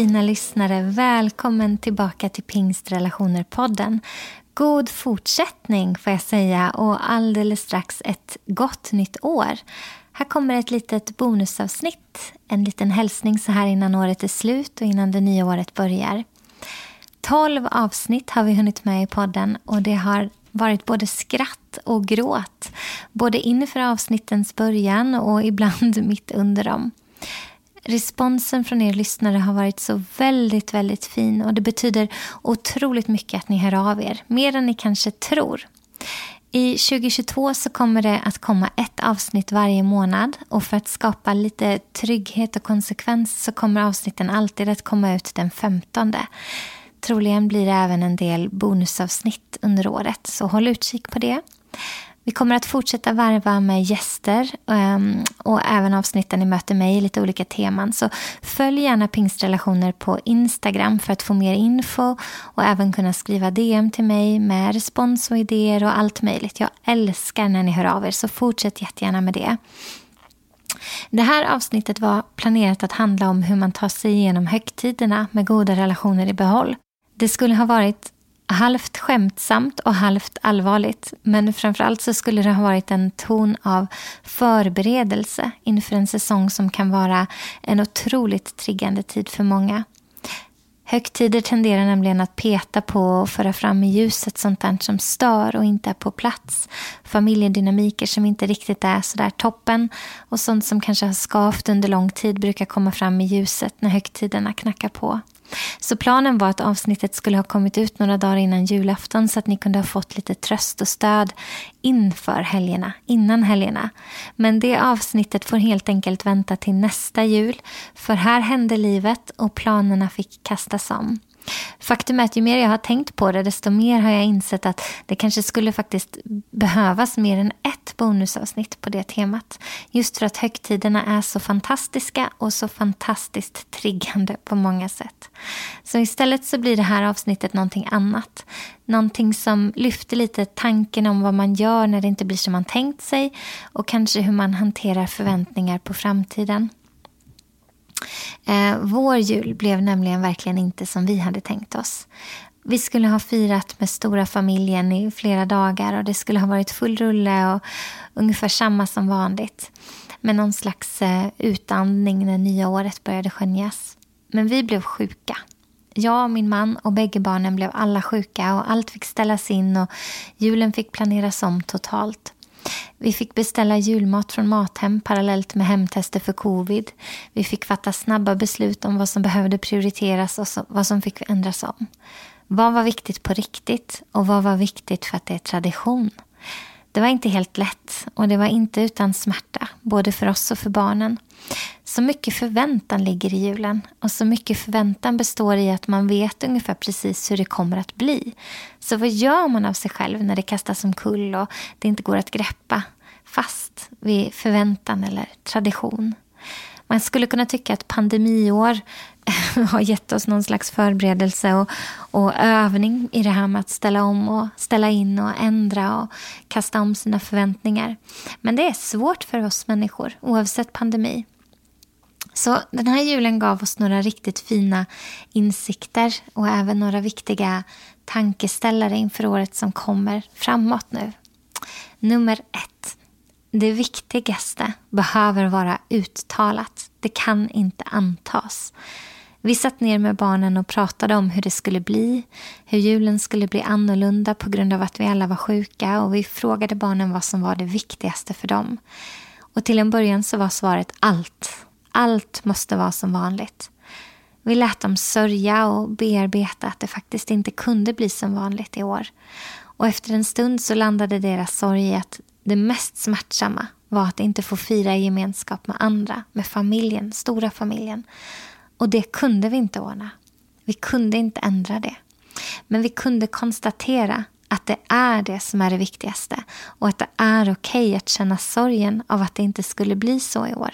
Fina lyssnare. Välkommen tillbaka till Pingstrelationer-podden. God fortsättning får jag säga och alldeles strax ett gott nytt år. Här kommer ett litet bonusavsnitt. En liten hälsning så här innan året är slut och innan det nya året börjar. 12 avsnitt har vi hunnit med i podden och det har varit både skratt och gråt. Både inför avsnittens början och ibland mitt under dem. Responsen från er lyssnare har varit så väldigt, väldigt fin och det betyder otroligt mycket att ni hör av er. Mer än ni kanske tror. I 2022 så kommer det att komma ett avsnitt varje månad och för att skapa lite trygghet och konsekvens så kommer avsnitten alltid att komma ut den 15. Troligen blir det även en del bonusavsnitt under året, så håll utkik på det. Vi kommer att fortsätta varva med gäster ehm, och även avsnitten i Möte mig i lite olika teman. Så följ gärna Pingstrelationer på Instagram för att få mer info och även kunna skriva DM till mig med respons och idéer och allt möjligt. Jag älskar när ni hör av er, så fortsätt jättegärna med det. Det här avsnittet var planerat att handla om hur man tar sig igenom högtiderna med goda relationer i behåll. Det skulle ha varit halvt skämtsamt och halvt allvarligt. Men framförallt så skulle det ha varit en ton av förberedelse inför en säsong som kan vara en otroligt triggande tid för många. Högtider tenderar nämligen att peta på och föra fram i ljuset sånt där som stör och inte är på plats. Familjedynamiker som inte riktigt är sådär toppen och sånt som kanske har skavt under lång tid brukar komma fram i ljuset när högtiderna knackar på. Så planen var att avsnittet skulle ha kommit ut några dagar innan julafton så att ni kunde ha fått lite tröst och stöd inför helgerna, innan helgerna. Men det avsnittet får helt enkelt vänta till nästa jul för här hände livet och planerna fick kastas om. Faktum är att ju mer jag har tänkt på det, desto mer har jag insett att det kanske skulle faktiskt behövas mer än ett bonusavsnitt på det temat. Just för att högtiderna är så fantastiska och så fantastiskt triggande på många sätt. Så istället så blir det här avsnittet någonting annat. Någonting som lyfter lite tanken om vad man gör när det inte blir som man tänkt sig och kanske hur man hanterar förväntningar på framtiden. Eh, vår jul blev nämligen verkligen inte som vi hade tänkt oss. Vi skulle ha firat med stora familjen i flera dagar och det skulle ha varit full rulle och ungefär samma som vanligt. Med någon slags eh, utandning när nya året började skönjas. Men vi blev sjuka. Jag, min man och bägge barnen blev alla sjuka och allt fick ställas in och julen fick planeras om totalt. Vi fick beställa julmat från Mathem parallellt med hemtester för covid. Vi fick fatta snabba beslut om vad som behövde prioriteras och vad som fick ändras om. Vad var viktigt på riktigt och vad var viktigt för att det är tradition? Det var inte helt lätt och det var inte utan smärta, både för oss och för barnen. Så mycket förväntan ligger i julen och så mycket förväntan består i att man vet ungefär precis hur det kommer att bli. Så vad gör man av sig själv när det kastas omkull och det inte går att greppa fast vid förväntan eller tradition? Man skulle kunna tycka att pandemiår eh, har gett oss någon slags förberedelse och, och övning i det här med att ställa om och ställa in och ändra och kasta om sina förväntningar. Men det är svårt för oss människor oavsett pandemi. Så den här julen gav oss några riktigt fina insikter och även några viktiga tankeställare inför året som kommer framåt nu. Nummer ett. Det viktigaste behöver vara uttalat. Det kan inte antas. Vi satt ner med barnen och pratade om hur det skulle bli, hur julen skulle bli annorlunda på grund av att vi alla var sjuka och vi frågade barnen vad som var det viktigaste för dem. Och till en början så var svaret allt. Allt måste vara som vanligt. Vi lät dem sörja och bearbeta att det faktiskt inte kunde bli som vanligt i år. Och efter en stund så landade deras sorg i att det mest smärtsamma var att inte få fira i gemenskap med andra, med familjen, stora familjen. Och det kunde vi inte ordna. Vi kunde inte ändra det. Men vi kunde konstatera att det är det som är det viktigaste och att det är okej okay att känna sorgen av att det inte skulle bli så i år.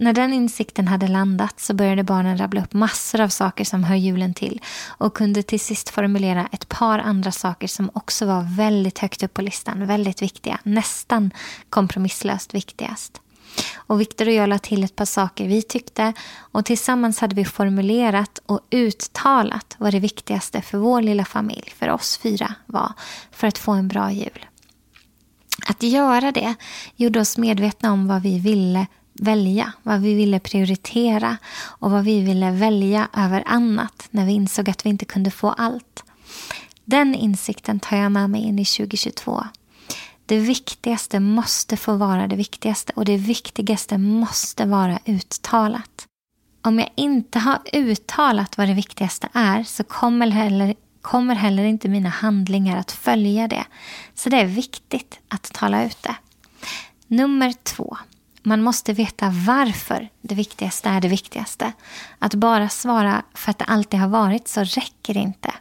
När den insikten hade landat så började barnen rabbla upp massor av saker som hör julen till och kunde till sist formulera ett par andra saker som också var väldigt högt upp på listan, väldigt viktiga, nästan kompromisslöst viktigast. Och Viktor och jag lade till ett par saker vi tyckte och tillsammans hade vi formulerat och uttalat vad det viktigaste för vår lilla familj, för oss fyra, var för att få en bra jul. Att göra det gjorde oss medvetna om vad vi ville välja, vad vi ville prioritera och vad vi ville välja över annat när vi insåg att vi inte kunde få allt. Den insikten tar jag med mig in i 2022. Det viktigaste måste få vara det viktigaste och det viktigaste måste vara uttalat. Om jag inte har uttalat vad det viktigaste är så kommer heller, kommer heller inte mina handlingar att följa det. Så det är viktigt att tala ut det. Nummer två. Man måste veta varför det viktigaste är det viktigaste. Att bara svara för att det alltid har varit så räcker inte.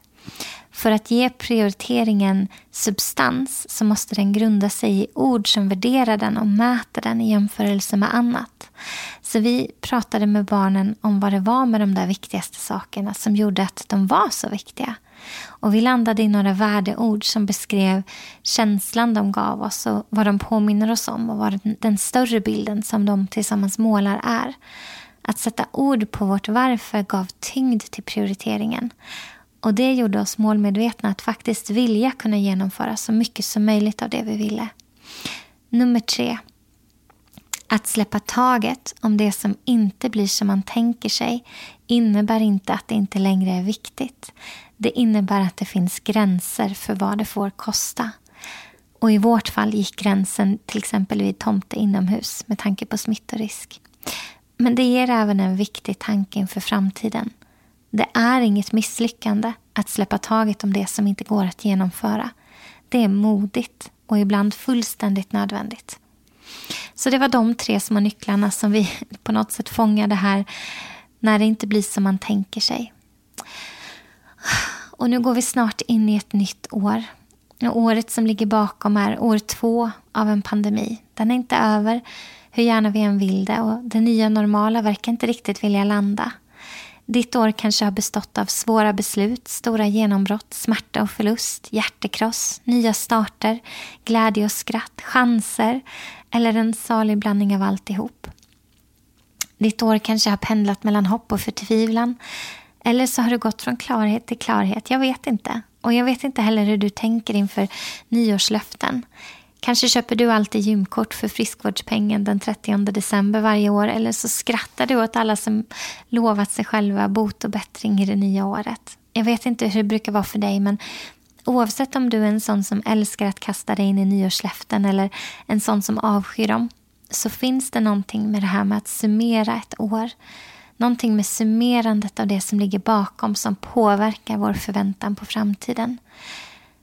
För att ge prioriteringen substans så måste den grunda sig i ord som värderar den och mäter den i jämförelse med annat. Så vi pratade med barnen om vad det var med de där viktigaste sakerna som gjorde att de var så viktiga. Och vi landade i några värdeord som beskrev känslan de gav oss och vad de påminner oss om och vad den större bilden som de tillsammans målar är. Att sätta ord på vårt varför gav tyngd till prioriteringen. Och det gjorde oss målmedvetna att faktiskt vilja kunna genomföra så mycket som möjligt av det vi ville. Nummer tre. Att släppa taget om det som inte blir som man tänker sig innebär inte att det inte längre är viktigt. Det innebär att det finns gränser för vad det får kosta. Och i vårt fall gick gränsen till exempel vid tomte inomhus med tanke på smittorisk. Men det ger även en viktig tanke inför framtiden. Det är inget misslyckande att släppa taget om det som inte går att genomföra. Det är modigt och ibland fullständigt nödvändigt. Så det var de tre små nycklarna som vi på något sätt fångade här när det inte blir som man tänker sig. Och nu går vi snart in i ett nytt år. Och året som ligger bakom är år två av en pandemi. Den är inte över, hur gärna vi än vill det och det nya normala verkar inte riktigt vilja landa. Ditt år kanske har bestått av svåra beslut, stora genombrott, smärta och förlust, hjärtekross, nya starter, glädje och skratt, chanser eller en salig blandning av alltihop. Ditt år kanske har pendlat mellan hopp och förtvivlan. Eller så har du gått från klarhet till klarhet. Jag vet inte. Och jag vet inte heller hur du tänker inför nyårslöften. Kanske köper du alltid gymkort för friskvårdspengen den 30 december varje år eller så skrattar du åt alla som lovat sig själva bot och bättring i det nya året. Jag vet inte hur det brukar vara för dig men oavsett om du är en sån som älskar att kasta dig in i nyårslöften eller en sån som avskyr dem så finns det någonting med det här med att summera ett år. Någonting med summerandet av det som ligger bakom som påverkar vår förväntan på framtiden.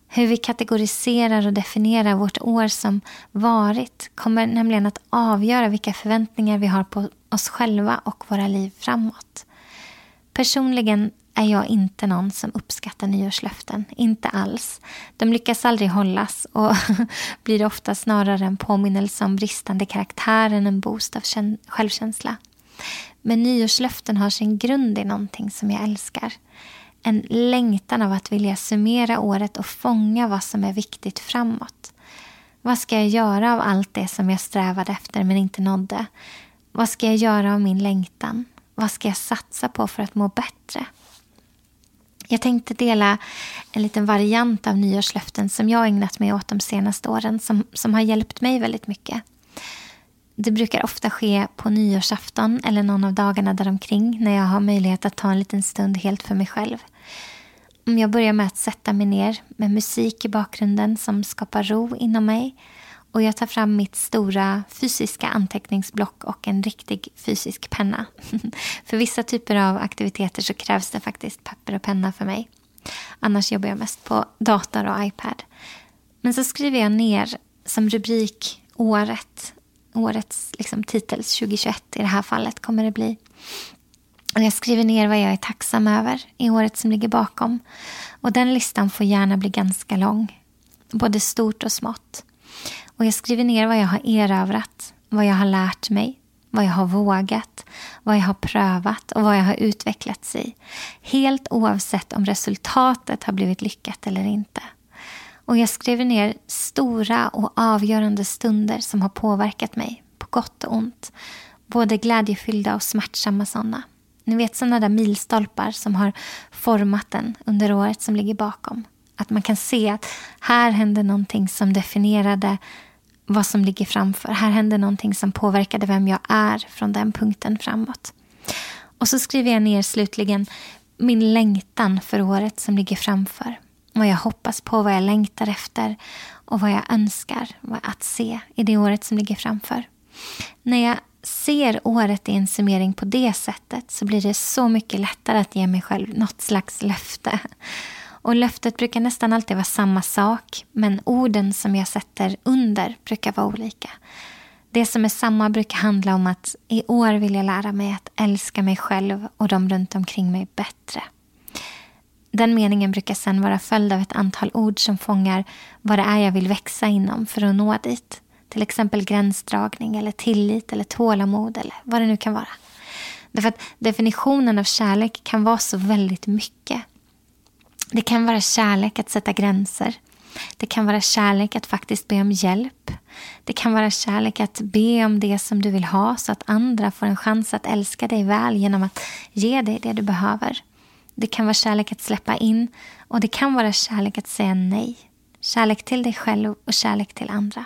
Hur vi kategoriserar och definierar vårt år som varit kommer nämligen att avgöra vilka förväntningar vi har på oss själva och våra liv framåt. Personligen är jag inte någon som uppskattar nyårslöften. Inte alls. De lyckas aldrig hållas och blir ofta snarare en påminnelse om bristande karaktär än en boost av självkänsla. Men nyårslöften har sin grund i någonting som jag älskar. En längtan av att vilja summera året och fånga vad som är viktigt framåt. Vad ska jag göra av allt det som jag strävade efter men inte nådde? Vad ska jag göra av min längtan? Vad ska jag satsa på för att må bättre? Jag tänkte dela en liten variant av nyårslöften som jag ägnat mig åt de senaste åren som, som har hjälpt mig väldigt mycket. Det brukar ofta ske på nyårsafton eller någon av dagarna däromkring när jag har möjlighet att ta en liten stund helt för mig själv. Jag börjar med att sätta mig ner med musik i bakgrunden som skapar ro inom mig och jag tar fram mitt stora fysiska anteckningsblock och en riktig fysisk penna. för vissa typer av aktiviteter så krävs det faktiskt papper och penna för mig. Annars jobbar jag mest på dator och iPad. Men så skriver jag ner som rubrik året årets liksom, titel, 2021 i det här fallet kommer det bli. Och jag skriver ner vad jag är tacksam över i året som ligger bakom. Och den listan får gärna bli ganska lång. Både stort och smått. Och jag skriver ner vad jag har erövrat, vad jag har lärt mig, vad jag har vågat, vad jag har prövat och vad jag har utvecklats i. Helt oavsett om resultatet har blivit lyckat eller inte. Och jag skrev ner stora och avgörande stunder som har påverkat mig, på gott och ont. Både glädjefyllda och smärtsamma sådana. Ni vet sådana där milstolpar som har format en under året som ligger bakom. Att man kan se att här hände någonting som definierade vad som ligger framför. Här hände någonting som påverkade vem jag är från den punkten framåt. Och så skriver jag ner slutligen min längtan för året som ligger framför. Vad jag hoppas på, vad jag längtar efter och vad jag önskar att se i det året som ligger framför. När jag ser året i en summering på det sättet så blir det så mycket lättare att ge mig själv något slags löfte. Och löftet brukar nästan alltid vara samma sak men orden som jag sätter under brukar vara olika. Det som är samma brukar handla om att i år vill jag lära mig att älska mig själv och de runt omkring mig bättre. Den meningen brukar sen vara följd av ett antal ord som fångar vad det är jag vill växa inom för att nå dit. Till exempel gränsdragning, eller tillit, eller tålamod eller vad det nu kan vara. Därför att definitionen av kärlek kan vara så väldigt mycket. Det kan vara kärlek att sätta gränser. Det kan vara kärlek att faktiskt be om hjälp. Det kan vara kärlek att be om det som du vill ha så att andra får en chans att älska dig väl genom att ge dig det du behöver. Det kan vara kärlek att släppa in och det kan vara kärlek att säga nej. Kärlek till dig själv och kärlek till andra.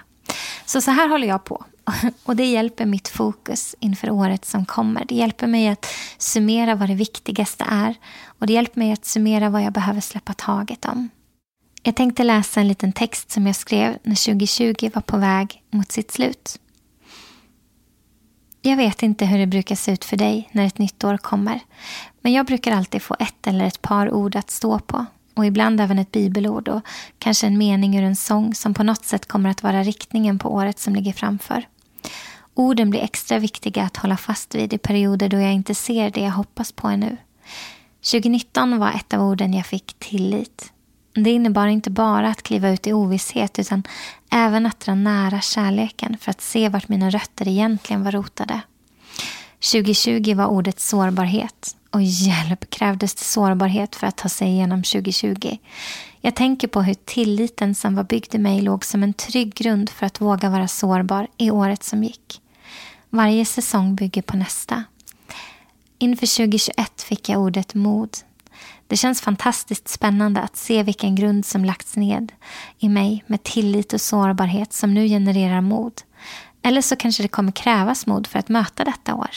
Så så här håller jag på. Och det hjälper mitt fokus inför året som kommer. Det hjälper mig att summera vad det viktigaste är. Och det hjälper mig att summera vad jag behöver släppa taget om. Jag tänkte läsa en liten text som jag skrev när 2020 var på väg mot sitt slut. Jag vet inte hur det brukar se ut för dig när ett nytt år kommer. Men jag brukar alltid få ett eller ett par ord att stå på och ibland även ett bibelord och kanske en mening ur en sång som på något sätt kommer att vara riktningen på året som ligger framför. Orden blir extra viktiga att hålla fast vid i perioder då jag inte ser det jag hoppas på ännu. 2019 var ett av orden jag fick tillit. Det innebar inte bara att kliva ut i ovisshet utan även att dra nära kärleken för att se vart mina rötter egentligen var rotade. 2020 var ordet sårbarhet och hjälp krävdes det sårbarhet för att ta sig igenom 2020. Jag tänker på hur tilliten som var byggd i mig låg som en trygg grund för att våga vara sårbar i året som gick. Varje säsong bygger på nästa. Inför 2021 fick jag ordet mod. Det känns fantastiskt spännande att se vilken grund som lagts ned i mig med tillit och sårbarhet som nu genererar mod. Eller så kanske det kommer krävas mod för att möta detta år.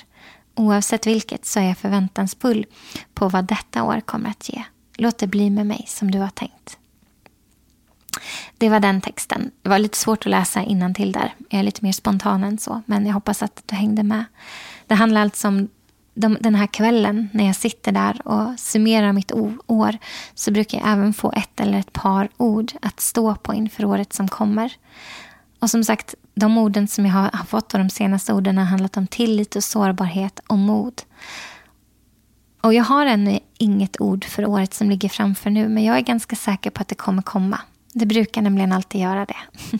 Oavsett vilket så är jag förväntansfull på vad detta år kommer att ge. Låt det bli med mig som du har tänkt. Det var den texten. Det var lite svårt att läsa innan till där. Jag är lite mer spontan än så, men jag hoppas att du hängde med. Det handlar alltså om de, den här kvällen när jag sitter där och summerar mitt år så brukar jag även få ett eller ett par ord att stå på inför året som kommer. Och som sagt, de orden som jag har fått och de senaste orden har handlat om tillit och sårbarhet och mod. Och jag har ännu inget ord för året som ligger framför nu, men jag är ganska säker på att det kommer komma. Det brukar nämligen alltid göra det.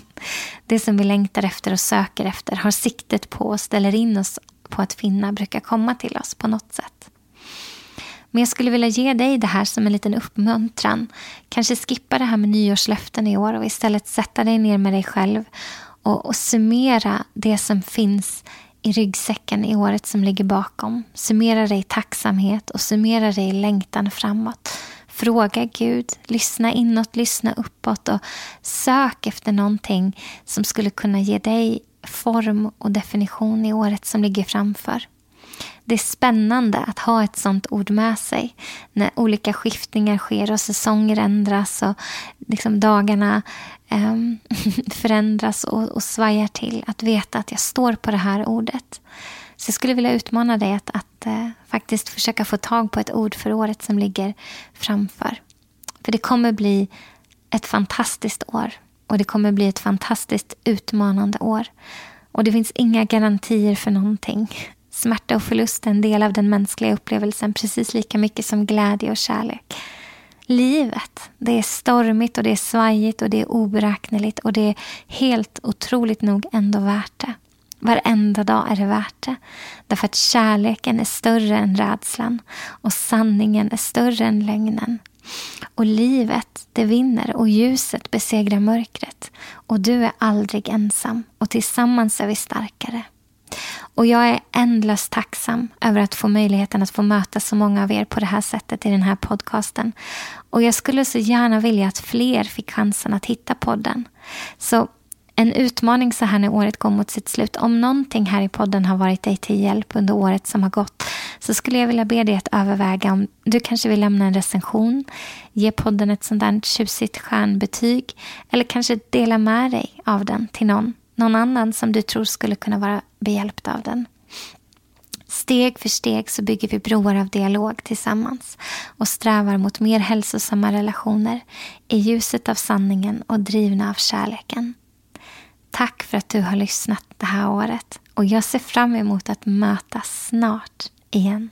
Det som vi längtar efter och söker efter, har siktet på och ställer in oss på att finna brukar komma till oss på något sätt. Men jag skulle vilja ge dig det här som en liten uppmuntran. Kanske skippa det här med nyårslöften i år och istället sätta dig ner med dig själv och, och summera det som finns i ryggsäcken i året som ligger bakom. Summera dig i tacksamhet och summera dig i längtan framåt. Fråga Gud, lyssna inåt, lyssna uppåt och sök efter någonting som skulle kunna ge dig form och definition i året som ligger framför. Det är spännande att ha ett sånt ord med sig när olika skiftningar sker och säsonger ändras och liksom dagarna eh, förändras och, och svajar till. Att veta att jag står på det här ordet. Så jag skulle vilja utmana dig att, att eh, faktiskt försöka få tag på ett ord för året som ligger framför. För det kommer bli ett fantastiskt år och det kommer bli ett fantastiskt utmanande år. Och det finns inga garantier för någonting. Smärta och förlust är en del av den mänskliga upplevelsen precis lika mycket som glädje och kärlek. Livet, det är stormigt och det är svajigt och det är oberäkneligt och det är helt otroligt nog ändå värt det. Varenda dag är det värt det. Därför att kärleken är större än rädslan och sanningen är större än lögnen. Och livet, det vinner och ljuset besegrar mörkret. Och du är aldrig ensam och tillsammans är vi starkare. Och jag är ändlöst tacksam över att få möjligheten att få möta så många av er på det här sättet i den här podcasten. Och jag skulle så gärna vilja att fler fick chansen att hitta podden. Så en utmaning så här när året går mot sitt slut. Om någonting här i podden har varit dig till hjälp under året som har gått så skulle jag vilja be dig att överväga om du kanske vill lämna en recension, ge podden ett sånt där tjusigt stjärnbetyg eller kanske dela med dig av den till någon, någon annan som du tror skulle kunna vara behjälpt av den. Steg för steg så bygger vi broar av dialog tillsammans och strävar mot mer hälsosamma relationer i ljuset av sanningen och drivna av kärleken. Tack för att du har lyssnat det här året och jag ser fram emot att mötas snart igen.